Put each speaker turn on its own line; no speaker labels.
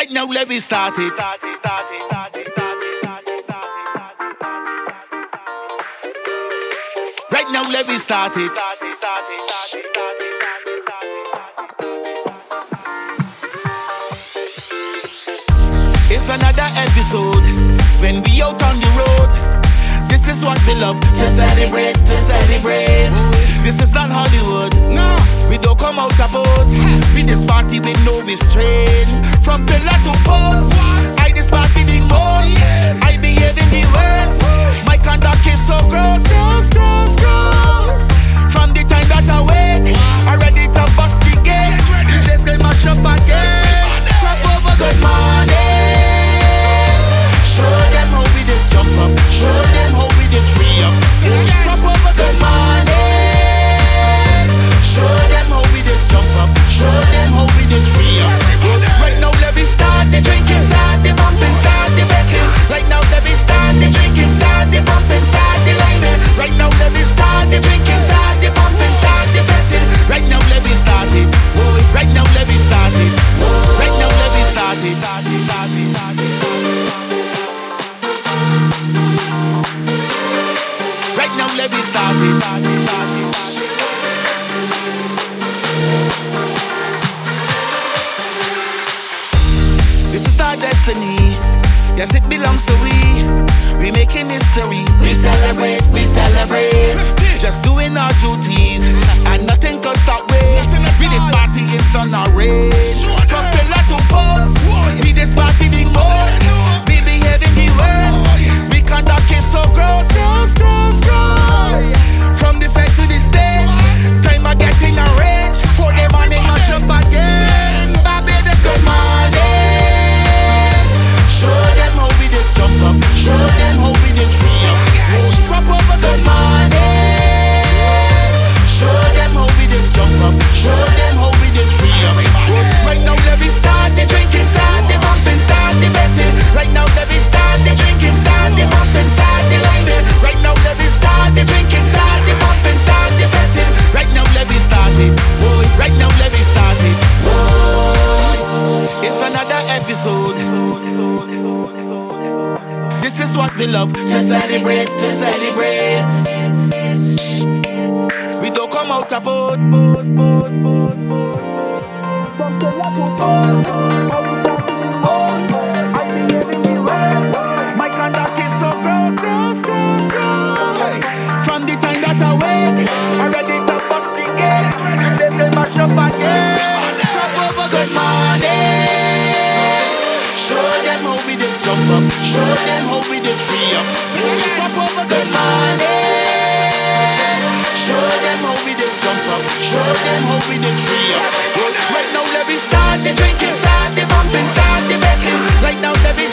Right now, let me start it. Right now, let me start it. It's another episode when we out on the road. This is what we love to celebrate, to celebrate. This is not Hollywood. No, we don't come out a pose. We this party with no restraint. From pillar to Right now, let me start it. This is our destiny. Yes, it belongs to we. We making history. We celebrate, we celebrate. Just doing our duties, and nothing can stop we. We this party in sun or This is what we love to celebrate, to celebrate. We don't come out a boat. them how we just jump up. Show them how we just free up. Still on top of the money. Show them how we just jump up. Show them how we just free up. Right now, let me start the drinking, start the bumping, start the betting. Right now, let me